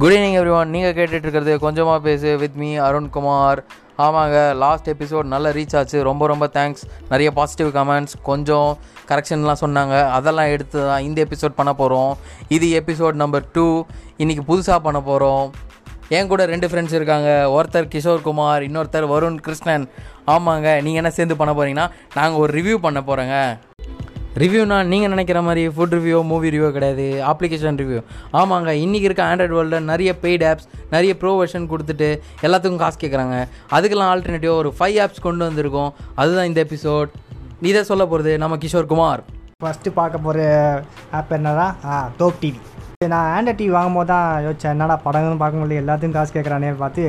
Good evening every one நீங்கள் கேட்டுகிட்டு இருக்கிறது கொஞ்சமாக பேசு வித் மீ அருண்குமார் ஆமாங்க லாஸ்ட் எபிசோட் நல்ல ரீச் ஆச்சு. ரொம்ப ரொம்ப தேங்க்ஸ் நிறைய பாசிட்டிவ் கமெண்ட்ஸ் கொஞ்சம் கரெக்ஷன்லாம் சொன்னாங்க. அதெல்லாம் எடுத்து தான் இந்த எபிசோட் பண்ண போகிறோம் இது எபிசோட் நம்பர் டூ இன்றைக்கி புதுசாக பண்ண போகிறோம் என் கூட ரெண்டு ஃப்ரெண்ட்ஸ் இருக்காங்க. ஒருத்தர் கிஷோர் குமார் இன்னொருத்தர் வருண் கிருஷ்ணன். ஆமாங்க நீங்கள் என்ன சேர்ந்து பண்ண போகிறீங்கன்னா நாங்கள் ஒரு ரிவ்யூ பண்ண போகிறோங்க ரிவ்யூனா நீங்கள் நினைக்கிற மாதிரி ஃபுட் ரிவ்யூ மூவி ரிவ்யூ கிடையாது. அப்ளிகேஷன் ரிவ்யூ ஆமாங்க இன்றைக்கி இருக்க ஆண்ட்ராய்டு வேர்ல்டில் நிறைய பெய்ட் ஆப்ஸ் நிறைய ப்ரோ வெர்ஷன் கொடுத்துட்டு எல்லாத்துக்கும் காசு கேட்குறாங்க அதுக்கெல்லாம் ஆல்டர்னேட்டிவ் ஒரு ஃபைவ் ஆப்ஸ் கொண்டு வந்திருக்கோம். அதுதான் இந்த எபிசோட் இதை சொல்ல போகிறது நம்ம கிஷோர் குமார். ஃபஸ்ட்டு பார்க்க போகிற ஆப் என்னடா? ஆ டோப் டிவி நான் ஆண்ட்ராய்ட் டிவி வாங்கும் போது தான் யோசிச்சேன் என்னடா படங்களும் பார்க்க முடியல எல்லாத்துக்கும் காசு கேட்குறானே பார்த்து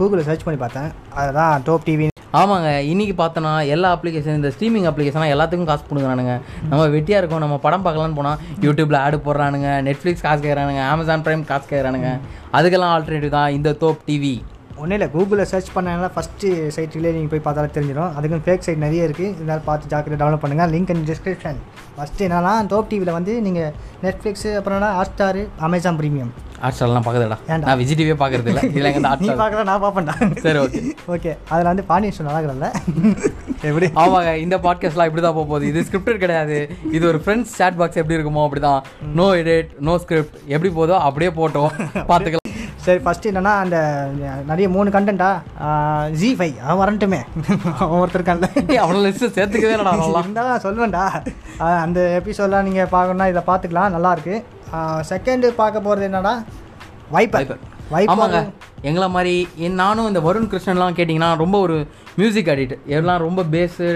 கூகுளில் சர்ச் பண்ணி பார்த்தேன். அதுதான் டோப் டிவி ஆமாங்க இன்றைக்கி பார்த்தோன்னா எல்லா அப்ளிகேஷன் இந்த ஸ்ட்ரீமிங் அப்ளிகேஷனாக எல்லாத்துக்கும் காசு கொடுக்குறானுங்க. நம்ம வெட்டியாக இருக்கோம் நம்ம படம் பார்க்கலான்னு போனால் யூடியூப்பில் ஆடு போடுறானுங்க நெட்ஃப்ளிக்ஸ் காசு கேட்குறானுங்க அமேசான் ப்ரைம் காசு கேட்குறானுங்க அதுக்கெல்லாம் ஆல்டர்னேட்டிவ் தான் இந்த தோப் டிவி ஒன்றும் இல்லை கூகுளில் சர்ச் பண்ணாங்கன்னா ஃபஸ்ட்டு சைட்டிலே நீங்கள் போய் பார்த்தாலே தெரிஞ்சிடும். அதுக்கும் ஃபேக் சைட் நிறைய இருக்குது இருந்தாலும் பார்த்து ஜாக்கிரதை டவுன்லோட் பண்ணுங்கள் லிங்க் இன் டிஸ்கிரிப்ஷன் ஃபஸ்ட்டு என்னன்னா டோப் டிவியில் வந்து நீங்கள் நெட்ஃப்ளிக்ஸு அப்புறம் என்ன ஹாட்ஸ்டாரு அமேசான் ப்ரீமியம் ஹாட்ஸ்டார்லாம் பார்க்குறதுடா. ஏன்டா? நான் விஜய் டிவியே பார்க்குறது இல்லை. எங்கே நீ பார்க்கலாம் நான் பார்ப்பேன்டா. சரி ஓகே ஓகே அதில் வந்து பாண்டியன் நல்லா இருக்கிறல்ல எப்படி? ஆமாங்க இந்த பாட்காஸ்ட்லாம் இப்படி தான் போக போகுது. இது ஸ்கிரிப்டட் கிடையாது. இது ஒரு ஃப்ரெண்ட்ஸ் chat பாக்ஸ் எப்படி இருக்குமோ அப்படி தான் நோ எடிட் நோ ஸ்கிரிப்ட் எப்படி போதோ அப்படியே போட்டோம். பார்த்துக்கலாம். சரி ஃபஸ்ட்டு என்னன்னா அந்த நிறைய மூணு கண்டென்ட்டா ஜி ஃபைவ் அவன் வரட்டுமே. அவன் ஒருத்தருக்கான்ல அவ்வளோ லிஸ்ட்டு சேர்த்துக்கவே இருந்தாலும் சொல்லுவேன்டா அந்த எபிசோட்லாம் நீங்கள் பார்க்கணுன்னா இதை பார்த்துக்கலாம். நல்லாயிருக்கு செகண்டு பார்க்க போகிறது என்னன்னா வைப்பர் வைப்பர் எங்களை மாதிரி என் நானும் இந்த வருண் கிருஷ்ணன்லாம் கேட்டிங்கன்னா ரொம்ப ஒரு மியூசிக் அடிக்ட் எல்லாம் ரொம்ப பேஸு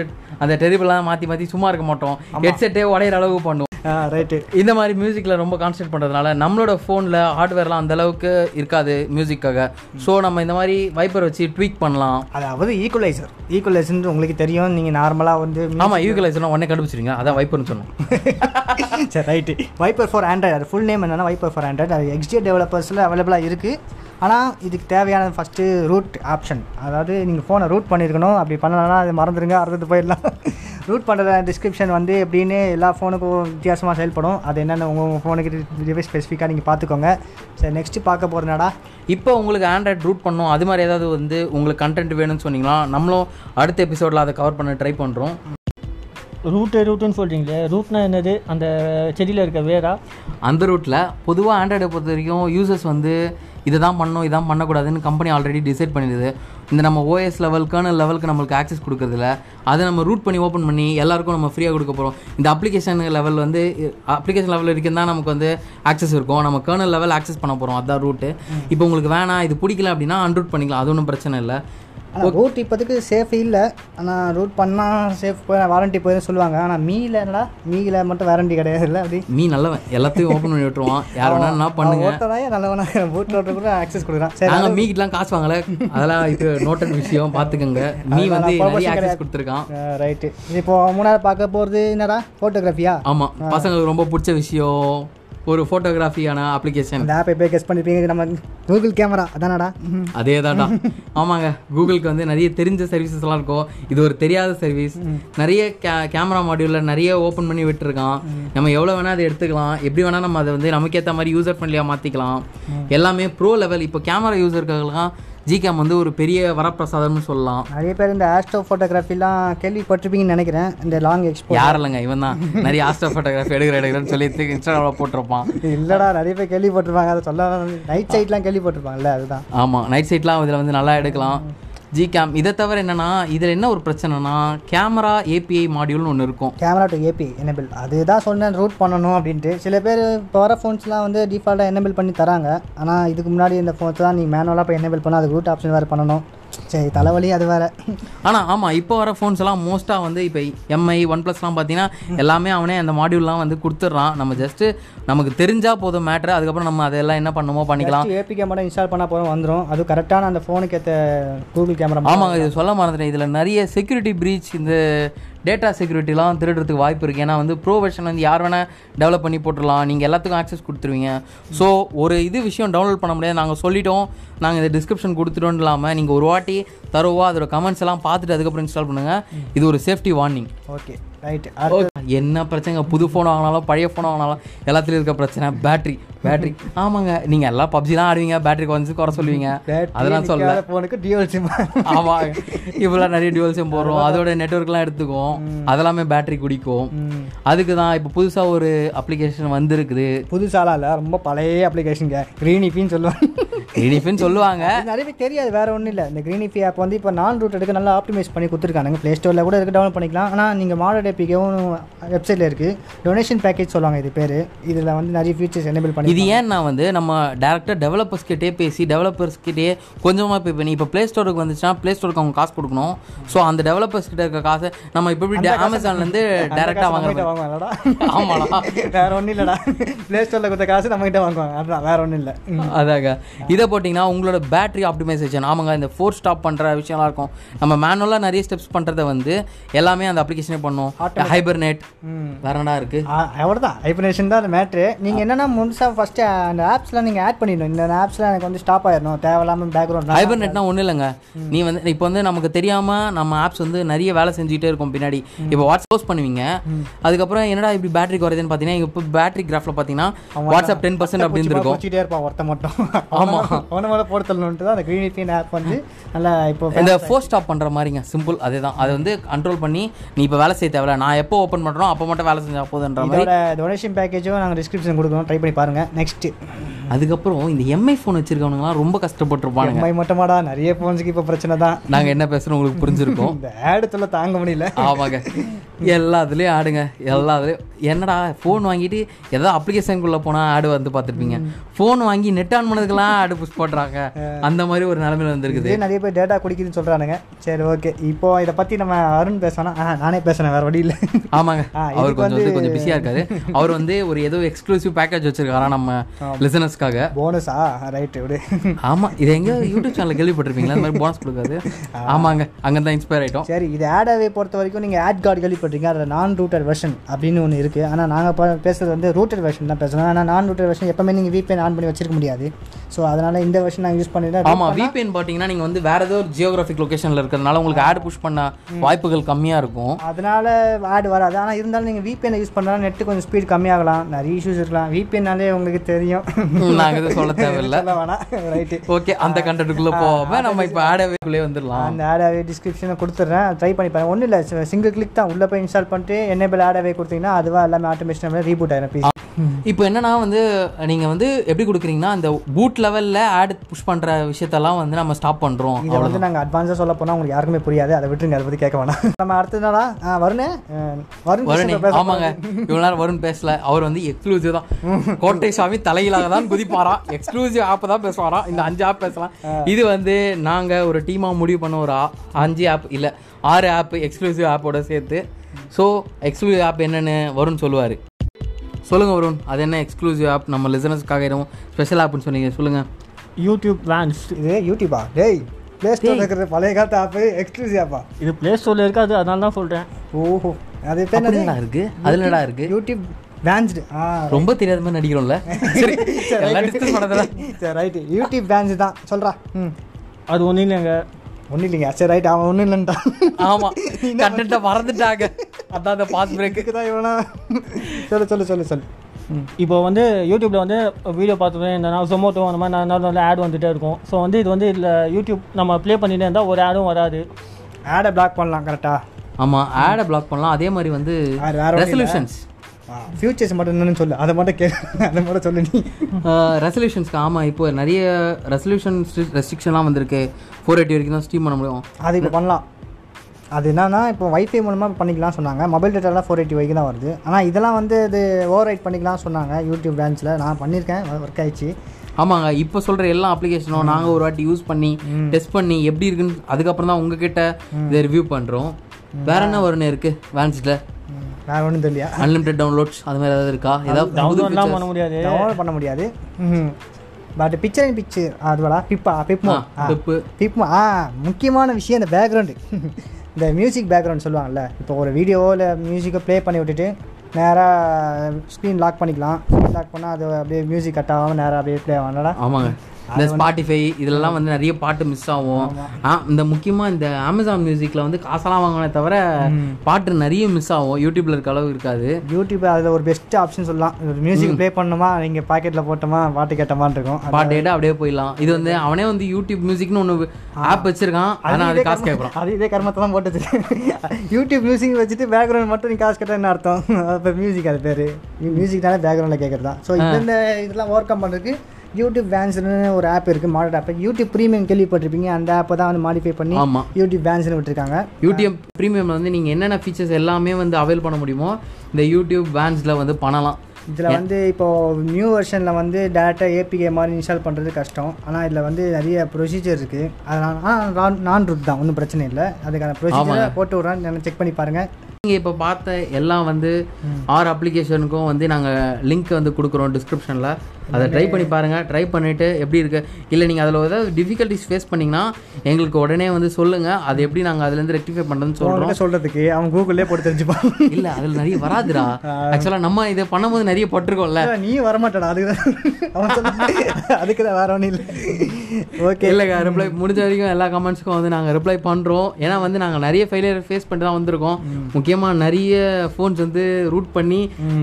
அந்த டெரிபிளாக மாற்றி மாற்றி சும்மா இருக்க மாட்டோம். ஹெட்செட்டே உடையிற அளவுக்கு பண்ணுவோம். ரைட்டு இந்த மாதிரி மியூசிக்கில் ரொம்ப கான்சென்ட்ரேட் பண்ணுறதுனால நம்மளோட ஃபோனில் ஹார்ட்வேர்லாம் அந்த அளவுக்கு இருக்காது மியூசிக்காக ஸோ நம்ம இந்த மாதிரி வைப்பர் வச்சு ட்வீக் பண்ணலாம். அதாவது ஈக்குவலைசர் ஈக்குவலைசர் உங்களுக்கு தெரியும். நீங்கள் நார்மலாக வந்து ஆமாம் யூகலைசர்னா உடனே கண்டுபிடிச்சிருங்க அதான் வைப்பர்னு சொன்னோம். சரி right Viper for Android full name என்னன்னா வைப்பர் ஃபார் ஆண்ட்ராய்டு அது எக்ஸ்டிஏ டெவலப்பர்ஸில் அவைலபிளாக இருக்குது ஆனால் இதுக்கு தேவையான ஃபஸ்ட்டு ரூட் ஆப்ஷன் அதாவது நீங்கள் ஃபோனை ரூட் பண்ணியிருக்கணும் அப்படி பண்ணலன்னா அது மறந்துடுங்க அடுத்தது போயிடலாம். ரூட் பண்ணுற டிஸ்கிரிப்ஷன் வந்து எப்படின்னு எல்லா ஃபோனுக்கும் வித்தியாசமாக செயல்படும். அது என்னென்ன உங்கள் உங்கள் ஃபோனுக்கு டிவைஸ் ஸ்பெசிஃபிக்காக நீங்கள் பார்த்துக்கோங்க. சரி நெக்ஸ்ட்டு பார்க்க போகிறனாடா இப்போ உங்களுக்கு ஆண்ட்ராய்ட் ரூட் பண்ணணும். அது மாதிரி ஏதாவது வந்து உங்களுக்கு கண்டென்ட் வேணும்னு சொன்னீங்கன்னா நம்மளும் அடுத்த எபிசோடில் அதை கவர் பண்ண ட்ரை பண்ணுறோம் ரூட்டு ரூட்டுன்னு சொல்கிறீங்களே ரூட்னா என்னது? அந்த செடியில் இருக்க வேரா? அந்த ரூட்டில் பொதுவாக ஆண்ட்ராய்டை பொறுத்த வரைக்கும் யூசர்ஸ் வந்து இதை தான் பண்ணணும் இதான் பண்ணக்கூடாதுன்னு கம்பெனி ஆல்ரெடி டிசைட் பண்ணிடுது. இந்த நம்ம ஓஎஸ் லெவல் கர்னல் லெவலுக்கு நம்மளுக்கு ஆக்சஸ் கொடுக்கறதில்ல. அதை நம்ம ரூட் பண்ணி ஓப்பன் பண்ணி எல்லாருக்கும் நம்ம ஃப்ரீயாக கொடுக்க போகிறோம் இந்த அப்ளிகேஷன் லெவல் வந்து அப்ளிகேஷன் லெவல் வரைக்கும் தான் நமக்கு வந்து ஆக்சஸ் இருக்கும். நம்ம கர்னல் லெவல் ஆக்சஸ் பண்ண போகிறோம் அதான் ரூட்டு இப்போ உங்களுக்கு வேணாம் இது பிடிக்கல அப்படின்னா அன்ரூட் பண்ணிக்கலாம். அது ஒன்றும் பிரச்சனை இல்லை. ஆனால் ரூட் இப்போதைக்கு சேஃப் இல்லை. ஆனால் ரூட் பண்ணால் சேஃப் போய் வாரண்ட்டி போய் சொல்லுவாங்க. ஆனால் மீல என்னடா? மீல மட்டும் வாரண்ட்டி கிடையாது இல்லை அப்படி? நீ நல்லவன். எல்லாத்தையும் ஓப்பன் பண்ணி விட்டுருவான். யார் வேணா என்ன பண்ணுங்க. ஒருத்ததான் நல்லவனா? பூட் ஓட்டுற கூட ஆக்சஸ் கொடுக்குறான். சரி நாங்கள் மீக்கிட்டலாம் காசு வாங்கல. அதெல்லாம் இது நோட்டட் விஷயம் பார்த்துக்கோங்க மீ வந்து நிறைய ஆக்சஸ் கொடுத்துருக்கான். ரைட்டு இப்போ மூணாவது பார்க்க போகிறது என்னடா? ஃபோட்டோகிராஃபியா ஆமாம் பசங்களுக்கு ரொம்ப பிடிச்ச விஷயம். ஒரு ஃபோட்டோகிராஃபியான அப்ளிகேஷன் இந்த ஆப்பை போய் கெஸ் பண்ணிருப்பீங்க? நம்ம கூகுள் கேமரா அதானடா? அதே தான்டா ஆமாங்க. கூகுளுக்கு வந்து நிறைய தெரிஞ்ச சர்வீசஸ் எல்லாம் இருக்கும். இது ஒரு தெரியாத சர்வீஸ் நிறைய கே கேமரா மாடியூலில் நிறைய ஓப்பன் பண்ணி விட்டுருக்கான். நம்ம எவ்வளோ வேணால் அதை எடுத்துக்கலாம். எப்படி வேணால் நம்ம அதை வந்து நமக்கு ஏற்ற மாதிரி யூசர் ஃப்ரெண்ட்லியாக மாற்றிக்கலாம் எல்லாமே ப்ரோ லெவல் இப்போ கேமரா யூசருக்காகலாம் ஜிகேம் வந்து ஒரு பெரிய வரப்பிரசாதம்னு சொல்லலாம். நிறைய பேர் இந்த ஆஸ்ட்ரோ ஃபோட்டோகிராஃபிலாம் கேள்விப்பட்டிருப்பீங்கன்னு நினைக்கிறேன். இந்த லாங் எக்ஸ்போ யார் இல்லைங்க இவன் தான். நிறைய ஆஸ்ட்ரோ ஃபோட்டோகிராஃபி எடுக்கிற எடுக்கிறேன்னு சொல்லி இன்ஸ்டாகிராமில் போட்டிருப்பான். இல்லைடா நிறைய பேர் கேள்விப்பட்டிருப்பாங்க. அதை சொல்ல நைட் சைட்லாம் கேள்விப்பட்டிருப்பாங்கல்ல அதுதான். ஆமாம் நைட் சைட்லாம் இதில் வந்து நல்லா எடுக்கலாம். ஜி கேம் இதை தவிர என்னன்னா இதில் என்ன ஒரு பிரச்சனைனா கேமரா ஏபிஐ மாடியூல்னு ஒன்று இருக்கும். கேமரா டு ஏபிஐ எனபிள் அதுதான் சொன்னேன் ரூட் பண்ணணும் அப்படின்ட்டு. சில பேர் இப்போ வர ஃபோன்ஸ்லாம் வந்து டிஃபால்ட்டாக எனபிள் பண்ணி தராங்க. ஆனால் இதுக்கு முன்னாடி இந்த ஃபோன்ஸ் தான் நீ மேனுவலாக போய் எனபிள் பண்ணால் அதுக்கு ரூட் ஆப்ஷன் வேறு பண்ணணும். சரி தலைவலி அது வேறு. ஆனால் ஆமாம் இப்போ வர ஃபோன்ஸ் எல்லாம் மோஸ்ட்டாக வந்து இப்போ எம்ஐ ஒன் ப்ளஸ்லாம் பார்த்தீங்கன்னா எல்லாமே அவனே அந்த மாடியூல்லாம் வந்து கொடுத்துட்றான். நம்ம ஜஸ்ட்டு நமக்கு தெரிஞ்சால் போதும் மேட்ரு அதுக்கப்புறம் நம்ம அதெல்லாம் என்ன பண்ணுமோ பண்ணிக்கலாம். ஏபி கேமரா இன்ஸ்டால் பண்ணால் போதும் வந்துடும் அது கரெக்டான அந்த ஃபோனுக்கு ஏற்ற கூகுள் கேமரா ஆமாங்க இது சொல்ல மறந்துட்டேன். இதில் நிறைய செக்யூரிட்டி பிரீச் இந்த டேட்டா செக்யூரிட்டிலாம் திருடுறதுக்கு வாய்ப்பு இருக்குது ஏன்னா வந்து ப்ரோ வெர்ஷன் வந்து யார் வேணால் டெவலப் பண்ணி போட்டுடலாம். நீங்கள் எல்லாத்துக்கும் ஆக்சஸ் கொடுத்துருவீங்க. ஸோ ஒரு இது விஷயம் டவுன்லோட் பண்ண முடியாது. நாங்கள் சொல்லிட்டோம். நாங்கள் இந்த டிஸ்கிரிப்ஷன் கொடுத்துட்டோம் இல்லாமல் நீங்கள் ஒரு வாட்டி தருவா அதோட கமெண்ட்ஸ் எல்லாம் பார்த்துட்டு அதுக்கப்புறம் இன்ஸ்டால் பண்ணுங்கள் இது ஒரு சேஃப்டி வார்னிங் ஓகே ரைட் என்ன பிரச்சனைங்க? புது ஃபோன் வாங்கினாலும் பழைய ஃபோன் வாங்கினாலும் எல்லாத்துலேயும் இருக்க பிரச்சனை. பேட்டரி பேட்டரி ஆமாங்க. நீங்கள் எல்லாம் பப்ஜிலாம் ஆடுவீங்க. பேட்டரி கொஞ்சம் குறை சொல்லுவீங்க. அதெல்லாம் சொல்ல ஃபோனுக்கு டியூவல் சிம் ஆமா. இப்பெல்லாம் நிறைய டியூவல் சிம் போடுறோம். அதோட நெட்ஒர்க்லாம் எடுத்துக்கும் அதெல்லாமே பேட்டரி குடிக்கும். அதுக்கு தான் இப்போ புதுசாக ஒரு அப்ளிகேஷன் வந்திருக்குது. புதுசாலாம் இல்லை. ரொம்ப பழைய அப்ளிகேஷனுங்க க்ரீனிஃபின்னு சொல்லுவாங்க. இனிஃபின்னு சொல்லுவாங்க. இது நிறைய பேர் தெரியாது. வேற ஒன்றும் இல்லை. இந்த க்ரீனிஃபி ஆப் வந்து இப்போ நான் ரூட் எடுக்க நல்லா ஆப்டிமைஸ் பண்ணி கொடுத்துருக்காங்க ப்ளே ஸ்டோரில் கூட இருக்கு டவுன்லோட் பண்ணிக்கலாம். ஆனால் நீங்கள் மாடல் ஏபிக்கவும் வெப்சைட்டில் இருக்குது டொனேஷன் பேக்கேஜ் சொல்லுவாங்க. இது பேர். இதில் வந்து நிறைய ஃபீச்சர்ஸ் எனேபிள் பண்ணி இது ஏன்னா வந்து நம்ம டேரக்டாக டெவலப்பர்ஸ் கிட்டே பேசி டெவலப்பர்ஸ் கிட்டே கொஞ்சமாக பே பண்ணி இப்போ ப்ளே ஸ்டோருக்கு வந்துச்சுன்னா ப்ளே ஸ்டோருக்கு அவங்க காசு கொடுக்கணும். ஸோ அந்த டெவலப்பர்ஸ் கிட்ட இருக்க காசை நம்ம இப்போ எப்படி அமேசான்லேருந்து டேரெக்டாக வாங்குவாங்களா ஆமாடா. வேற ஒன்றும் இல்லைடா. ப்ளே ஸ்டோரில் கொடுத்த காசு நம்ம கிட்ட வாங்குவாங்க. அதுதான் வேற ஒன்றும் இல்லை. அதாங்க. இதை போட்டிங்கன்னா உங்களோட பேட்டரி ஆப்டிமைசேஷன் ஆமாங்க இந்த ஃபோர் ஸ்டாப் பண்ணுற விஷயம்லாம் இருக்கும். நம்ம மேனுவலாக நிறைய ஸ்டெப்ஸ் பண்ணுறத வந்து எல்லாமே அந்த அப்ளிகேஷனே பண்ணும். ஹைபர்நெட் வேற என்ன இருக்குது அவ்வளோ தான் ஹைபர்னேஷன் தான் அந்த மேட்ரு நீங்கள் என்னென்னா முழுசாக ஃபஸ்ட்டு அந்த ஆப்ஸ்லாம் நீங்கள் ஆட் பண்ணிடணும். இந்த ஆப்ஸில் எனக்கு வந்து ஸ்டாப் ஆயிடணும். தேவையில்லாமல் பேக்ரவுண்ட் ஹைபர்நெட்னா ஒன்றும் இல்லைங்க. நீ வந்து இப்போ வந்து நமக்கு தெரியாமல் நம்ம ஆப்ஸ் வந்து நிறைய வேலை செஞ்சுட்டே இருக்கும் பின்னாடி. இப்போ வாட்ஸ்அப் க்ளோஸ் பண்ணுவீங்க. அதுக்கப்புறம் என்னடா இப்படி பேட்டரி குறையுதுன்னு பார்த்தீங்கன்னா இப்போ பேட்டரி கிராஃபில் பார்த்தீங்கன்னா வாட்ஸ்அப் டென் பர்சன்ட் அப்படி இருந்திருக்கும் வச்சுட்டே இருப்பான் ஒருத்த மட்டும். ஆமாம் அவனை மேலே போட்டு தள்ளணுன்ட்டு தான் அந்த க்ரீனிஃபின் ஆப் வந்து நல்லா இப்போ இந்த ஃபோர் ஸ்டாப் பண்ணுற மாதிரிங்க. சிம்பிள் அதுதான். அதை வந்து கண்ட்ரோல் பண்ணி நீ இப்போ வேலை செய்ய தேவையில்ல. நான் எப்போ ஓப்பன் பண்ணுறோம் அப்போ மட்டும் வேலை செஞ்சா போதுன்ற மாதிரி. டொனேஷன் பேக்கேஜும் நாங்கள் டிஸ்கிரிப்ஷன் கொடுக்குறோம் ட்ரை பண்ணி பாருங்கள் நெக்ஸ்ட்டு அதுக்கப்புறம் இந்த எம்ஐ ஃபோன் வச்சிருக்கவனுங்களாம் ரொம்ப கஷ்டப்பட்டிருப்பானுங்க. எம்ஐ மட்டுமாடா நிறைய ஃபோன்ஸுக்கு இப்போ பிரச்சனை தான் நாங்கள் என்ன பேசுகிறோம் உங்களுக்கு புரிஞ்சிருக்கும். இந்த ஆடு சொல்ல தாங்க முடியல. ஆமாங்க. எல்லாத்துலேயும் ஆடுங்க. எல்லாத்துலேயும். என்னடா ஃபோன் வாங்கிட்டு ஏதோ அப்ளிகேஷனுக்குள்ளே போனால் ஆடு வந்து பார்த்துருப்பீங்க. ஃபோன் வாங்கி நெட் ஆன் பண்ணதுக்கெல்லாம் ஆடு புஷ் பண்ணுறாங்க அந்த மாதிரி ஒரு நிலமையில வந்திருக்குது. நிறைய பேர் டேட்டா குடிக்குதுன்னு சொல்கிறானுங்க சரி ஓகே இப்போ இதை பற்றி நம்ம அருண் பேசணும் நானே பேசுகிறேன் வேறு வழி இல்லை. ஆமாங்க. அவர் கொஞ்சம் வந்து கொஞ்சம் பிஸியாக இருக்காரு. அவர் வந்து ஒரு ஏதோ எக்ஸ்க்ளூசிவ் பேக்கேஜ் வச்சிருக்காரா நம்ம லிசனர்ஸ்க்காக போனஸா ரைட்டு விடு. ஆமா இது எங்க யூடியூப் சேனல் கேள்விப்பட்டிருப்பீங்களா? இந்த மாதிரி போனஸ் கொடுக்காது. ஆமாங்க அங்கே தான் இன்ஸ்பயர் ஆயிட்டோம். சரி இது ஆடாவே பொறுத்த வரைக்கும் நீங்கள் ஆட் கார்டு கேள்விப்பட்டிருக்கீங்க அதில் நான் ரூட்டர் வெர்ஷன் அப்படின்னு ஒன்று இருக்குது ஆனால் நாங்கள் பேசுகிறது வந்து ரூட்டர் வெர்ஷன் தான் பேசுகிறோம் ஆனால் நான் ரூட்டர் வெர்ஷன் எப்பவுமே நீங்கள் VPN ஆன் பண்ணி வச்சிருக்க முடியாது. ஸோ அதனால் இந்த வெர்ஷன் நாங்கள் யூஸ் பண்ணிட்டு ஆமா VPN பாத்தீங்கன்னா நீங்க வந்து வேற ஏதோ ஒரு ஜியோகிராஃபிக் லொகேஷன்ல இருக்கிறதுனால உங்களுக்கு ஆட் புஷ் பண்ண வாய்ப்புகள் கம்மியா இருக்கும். அதனால ஆட் வராது. ஆனால் இருந்தாலும் நீங்கள் VPN யூஸ் பண்ணாலும் நெட்டு கொஞ்சம் ஸ்பீட் கம்மியாகலாம். நிறைய இஷ்யூஸ் இருக்கலாம். VPNனாலே உங்களுக்கு தெரியும். நாங்க எதுவும் சொல்ல தேவையில்ல. வேணாம். ரைட்டு ஓகே அந்த கண்டென்ட்டுக்குள்ள போகாம நம்ம இப்போ ஆடவேக்குள்ளே வந்துடலாம். அந்த ஆடாவே டிஸ்கிரிப்ஷனை கொடுத்துட்றேன் ட்ரை பண்ணி பாருங்க. ஒன்றும் இல்லை சிங்கிள் கிளிக் தான் உள்ளே போய் இன்ஸ்டால் பண்ணிட்டு என்னேபிள் ஆடாவே கொடுத்தீங்கன்னா அதுவாக எல்லாமே ஆட்டோமேஷன் ரீபூட் ஆயிரும் பிசி இப்போ என்னன்னா வந்து நீங்க வந்து எப்படி கொடுக்குறீங்கன்னா இந்த பூட் லெவல்ல ஆட் புஷ் பண்ற விஷயத்தெல்லாம் வந்து நம்ம ஸ்டாப் பண்றோம். இதை வந்து நாங்கள் அட்வான்ஸாக சொல்ல போனால் உங்களுக்கு யாருக்குமே புரியாது. அதை விட்டுருங்க அதை பற்றி கேட்க வேணாம். நம்ம அடுத்ததுனால வருணே. வருண் வருணே. பேச ஆமாங்க. இவ்வளவு நேரம் வருண் பேசல. அவர் வந்து எக்ஸ்க்ளூசிவ் தான். கோட்டை சாமி தலையிலாக தான் குதிப்பாராம் எக்ஸ்க்ளூசிவ் ஆப் தான் பேசுவாராம் இந்த அஞ்சு ஆப் பேசலாம். இது வந்து நாங்க ஒரு டீமா முடிவு பண்ண ஒரு அஞ்சு ஆப் இல்ல. ஆறு ஆப் எக்ஸ்க்ளூசிவ் ஆப்போட சேர்த்து. ஸோ எக்ஸ்க்ளூசிவ் ஆப் என்னன்னு வருண் சொல்லுவாரு. சொல்லுங்க வருண் அது என்ன எக்ஸ்க்ளூசிவ் ஆப் நம்ம லிசனர்ஸ்க்காக எதுவும் ஸ்பெஷல் ஆப்னு சொன்னீங்க. சொல்லுங்க. யூடியூப் வேன்ஸ் இது யூடியூபா டேய் ப்ளே ஸ்டோர் இருக்கிற பழைய காலத்து ஆப்பு எக்ஸ்க்ளூசிவ் ஆப்பா இது ப்ளே ஸ்டோரில் இருக்காது அதனால தான் சொல்கிறேன் ஓஹோ. அது என்னது? என்னடா இருக்கு? அதுல என்னடா இருக்கு? யூடியூப் வேன்ஸ்டு ஆ ரொம்ப தெரியாத மாதிரி நடிக்கிறோம்ல. சரி சரி ரைட்டு யூடியூப் வேன்ஸ் தான். சொல்கிறா ம். அது ஒன்றும் இல்லைங்க. ஒன்றும் இல்லைங்க. சரி ரைட் அவன் ஒன்றும் இல்லைன்ட்டான். ஆமா. கண்டென்ட்டை மறந்துட்டாங்க. அதான் அந்த பாஸ் பிரேக் இதுக்கு தான் இவனா? சொல்லு சொல்லு சொல்லு சொல்லு. இப்போ வந்து யூடியூப்பில் வந்து வீடியோ பார்த்துட்டு இந்த நான் ஜொமோட்டோ அந்த மாதிரி நான் நல்ல ஆட் வந்துட்டே இருக்கும். ஸோ வந்து இது வந்து இதில் யூடியூப் நம்ம ப்ளே பண்ணிட்டே இருந்தால் ஒரு ஆடும் வராது. ஆடை பிளாக் பண்ணலாம் கரெக்டாக ஆமா ஆடை பிளாக் பண்ணலாம். அதே மாதிரி வந்து இல்ல. ரெசல்யூஷன்ஸ் ஃபியூச்சர்ஸ் மட்டும் என்னன்னு சொல்லு. அதை மட்டும் கே அதை மட்டும் சொல்லு நீ. ரெசல்யூஷன்ஸ்க்கு ஆமா இப்போ நிறைய ரெசல்யூஷன் ரெஸ்ட்ரிக்ஷன்லாம் வந்திருக்கு. ஃபோர் எயிட்டி வரைக்கும் தான் ஸ்டீம் பண்ண முடியும். அது இப்போ பண்ணலாம். அது என்னன்னா இப்போ வைஃபை மூலமாக பண்ணிக்கலாம் சொன்னாங்க. மொபைல் டேட்டாலாம் ஃபோர் எயிட்டி வரைக்கும் தான் வருது. ஆனால் இதெல்லாம் வந்து இது ஓவர் ரைட் பண்ணிக்கலாம் சொன்னாங்க யூடியூப் பிரான்ச்சில் நான் பண்ணியிருக்கேன் ஒர்க் ஆயிடுச்சு. ஆமாங்க. இப்போ சொல்ற எல்லா அப்ளிகேஷனும் நாங்க ஒரு வாட்டி யூஸ் பண்ணி டெஸ்ட் பண்ணி எப்படி இருக்குன்னு அதுக்கப்புறம் தான் உங்ககிட்ட இதை ரிவ்யூ பண்றோம். வேற என்ன வரும்னு இருக்கு வேன்ஸ்ல வேற ஒன்றும் தெரியல அன்லிமிட்டட் டவுன்லோட்ஸ் அது மாதிரி ஏதாவது இருக்கா? ஏதாவது டவுன்லோட்லாம் பண்ண முடியாது. டவுன்லோட் பண்ண முடியாது. பட் பிக்சர் இன் பிக்சர் அதுவாடா பிப்பா பிப்மோ பெப்பு பிப்மோ ஆ முக்கியமான விஷயம் இந்த பேக்ரவுண்டு இந்த மியூசிக் பேக்ரவுண்ட் சொல்லுவாங்கல்ல இப்போ ஒரு வீடியோவோ இல்லை மியூசிக்கோ ப்ளே பண்ணி விட்டுட்டு நேராக ஸ்க்ரீன் லாக் பண்ணிக்கலாம். ஸ்க்ரீன் லாக் பண்ணால் அது அப்படியே மியூசிக் கட் ஆகாமல் நேராக அப்படியே ப்ளே ஆகலடா ஆமாங்க. இந்த ஸ்பாட்டிஃபை இதெல்லாம் வந்து நிறைய பாட்டு மிஸ் ஆகும். இந்த முக்கியமாக இந்த அமேசான் மியூசிக்கில் வந்து காசெல்லாம் வாங்கினே தவிர பாட்டு நிறைய மிஸ் ஆகும். யூடியூப்ல இருக்க அளவு இருக்காது. யூடியூப் அதில் ஒரு பெஸ்ட் ஆப்ஷன் சொல்லலாம். மியூசிக் ப்ளே பண்ணோமா நீங்கள் பாக்கெட்டில் போட்டோமா பாட்டு கேட்டோமான்னு இருக்கும். பாட்டு கேட்டு அப்படியே போயிடலாம். இது வந்து அவனே வந்து யூடியூப் மியூசிக்னு ஒன்று ஆப் வச்சிருக்கான். ஆனால் அது காசு கேட்குறான். அது இதே கர்மத்தை தான் போட்டு யூடியூப் மியூசிக் வச்சுட்டு பேக்ரவுண்ட் மட்டும் நீ காசு கேட்டால் என்ன அர்த்தம்? இப்போ மியூசிக் அது பேர். மியூசிக்னால பேக்ரவுண்டில் கேட்குறது தான். ஸோ இந்த இதெல்லாம் ஒர்க் அப் பண்ணுறதுக்கு யூடியூப் வேன்ஸ்னு ஒரு ஆப் இருக்குது மாடல் ஆப் யூடியூப் ப்ரீமியம் கேள்விப்பட்டிருப்பீங்க அந்த ஆப்பை தான் வந்து மாடிஃபை பண்ணி ஆமா. யூடியூப் வேன்ஸ்னு விட்டுருக்காங்க. யூடியூப் ப்ரீமியம்ல வந்து நீங்கள் என்னென்ன ஃபீச்சர்ஸ் எல்லாமே வந்து அவைல் பண்ண முடியுமோ இந்த யூடியூப் வேன்ஸில் வந்து பண்ணலாம். இதில் வந்து இப்போ நியூ வெர்ஷனில் வந்து டேரெக்டாக ஏபிகே மாதிரி இன்ஸ்டால் பண்ணுறது கஷ்டம். ஆனால் இதில் வந்து நிறைய ப்ரொசீஜர் இருக்குது அதனால் ஆனால் நான் ரூட் தான் ஒன்றும் பிரச்சனை இல்லை. அதுக்கான ப்ரொசீஜரை போட்டு விட்றேன். செக் பண்ணி பாருங்கள் நீங்கள் இப்போ பார்த்த எல்லாம் வந்து ஆறு அப்ளிகேஷனுக்கும் வந்து நாங்கள் லிங்க் வந்து கொடுக்குறோம் டிஸ்கிரிப்ஷனில் அதை ட்ரை பண்ணி பாருங்கள் ட்ரை பண்ணிவிட்டு எப்படி இருக்கு? இல்லை நீங்கள் அதில் ஏதாவது டிஃபிகல்ட்டிஸ் ஃபேஸ் பண்ணிங்கன்னா எங்களுக்கு உடனே வந்து சொல்லுங்கள் அது எப்படி நாங்கள் அதுலேருந்து ரெக்டிஃபை பண்ணுறதுன்னு சொல்கிறோம் சொல்கிறதுக்கு அவன் கூகுளே போட்டு தெரிஞ்சுப்பான். இல்லை அதில் நிறைய வராதுடா. ஆக்சுவலாக நம்ம இதை பண்ணும்போது நிறைய பட்டிருக்கோம்ல. நீ வரமாட்டடா. அதுக்கு அதுக்கு தான் வேற ஒன்றும் இல்லை. ஓகே இல்லைங்க ரிப்ளை முடிஞ்ச வரைக்கும் எல்லா கமெண்ட்ஸ்க்கும் வந்து நாங்கள் ரிப்ளை பண்ணுறோம் ஏன்னா வந்து நாங்கள் நிறைய ஃபெயிலியர் ஃபேஸ் பண்ணிட்டு தான் வந்திருக்கோம். முக்கியமாக நிறைய ஃபோன்ஸ் வந்து ரூட் பண்ணி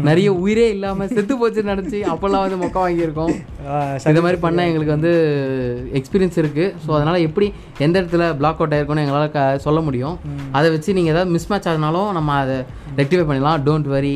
நிறைய உயிரே இல்லாமல் செத்து போச்சு நினச்சி அப்போல்லாம் வந்து மொக்க வாங்கியிருக்கோம். இந்த மாதிரி பண்ண எங்களுக்கு வந்து எக்ஸ்பீரியன்ஸ் இருக்குது ஸோ அதனால் எப்படி எந்த இடத்துல பிளாக் அவுட் ஆயிருக்கும்னு எங்களால் க சொல்ல முடியும். அதை வச்சு நீங்கள் ஏதாவது மிஸ் மேட்ச் ஆகுனாலும் நம்ம அதை ரெக்டிஃபை பண்ணிடலாம். டோன்ட் வரி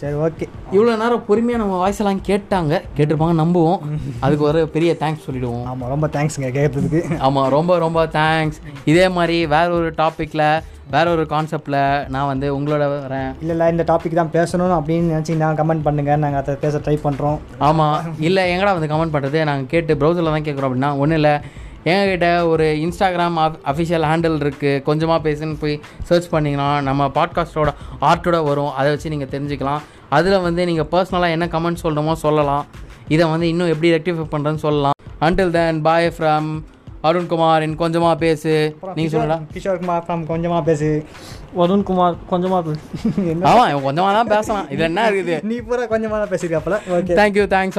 சரி ஓகே இவ்வளோ நேரம் பொறுமையாக நம்ம வாய்ஸ் எல்லாம் கேட்டாங்க. கேட்டிருப்பாங்க நம்புவோம். அதுக்கு ஒரு பெரிய தேங்க்ஸ் சொல்லிடுவோம். ஆமாம் ரொம்ப தேங்க்ஸுங்க கேட்கறதுக்கு ஆமாம் ரொம்ப ரொம்ப தேங்க்ஸ் இதே மாதிரி வேற ஒரு டாப்பிக்கில் வேற ஒரு கான்செப்டில் நான் வந்து உங்களோட வரேன் இல்லை இல்லை இந்த டாபிக் தான் பேசணும் அப்படின்னு நினச்சிங்கன்னா கமெண்ட் பண்ணுங்கள் நாங்கள் அதை பேச ட்ரை பண்ணுறோம் ஆமாம் இல்லை எங்கடா வந்து கமெண்ட் பண்ணுறது நாங்கள் கேட்டு ப்ரௌசரில் தான் கேட்குறோம் அப்படின்னா ஒன்றும் இல்லை. எங்ககிட்ட ஒரு இன்ஸ்டாகிராம் அஃபிஷியல் ஹேண்டில் இருக்குது கொஞ்சமாக பேசுன்னு போய் சர்ச் பண்ணிங்கன்னா நம்ம பாட்காஸ்ட்டோட ஆர்ட்டோட வரும். அதை வச்சு நீங்கள் தெரிஞ்சுக்கலாம். அதில் வந்து நீங்கள் பர்சனலாக என்ன கமெண்ட் சொல்லணுமோ சொல்லலாம். இதை வந்து இன்னும் எப்படி ரெக்டிஃபை பண்ணுறேன்னு சொல்லலாம். Until then bye from Arunkumar இன் கொஞ்சமாக பேசு. நீங்கள் சொல்லடா கிஷோர் குமார் ஃப்ரம் கொஞ்சமாக பேசு. வருண்குமார் கொஞ்சமாக பேசு. என்ன? ஆமாம் கொஞ்சமாக தான் பேசலாம். இது என்ன இருக்குது? நீ பூரா கொஞ்சமாக தான் பேசியிருக்காப்பல ஓகே தேங்க்யூ தேங்க்ஸ்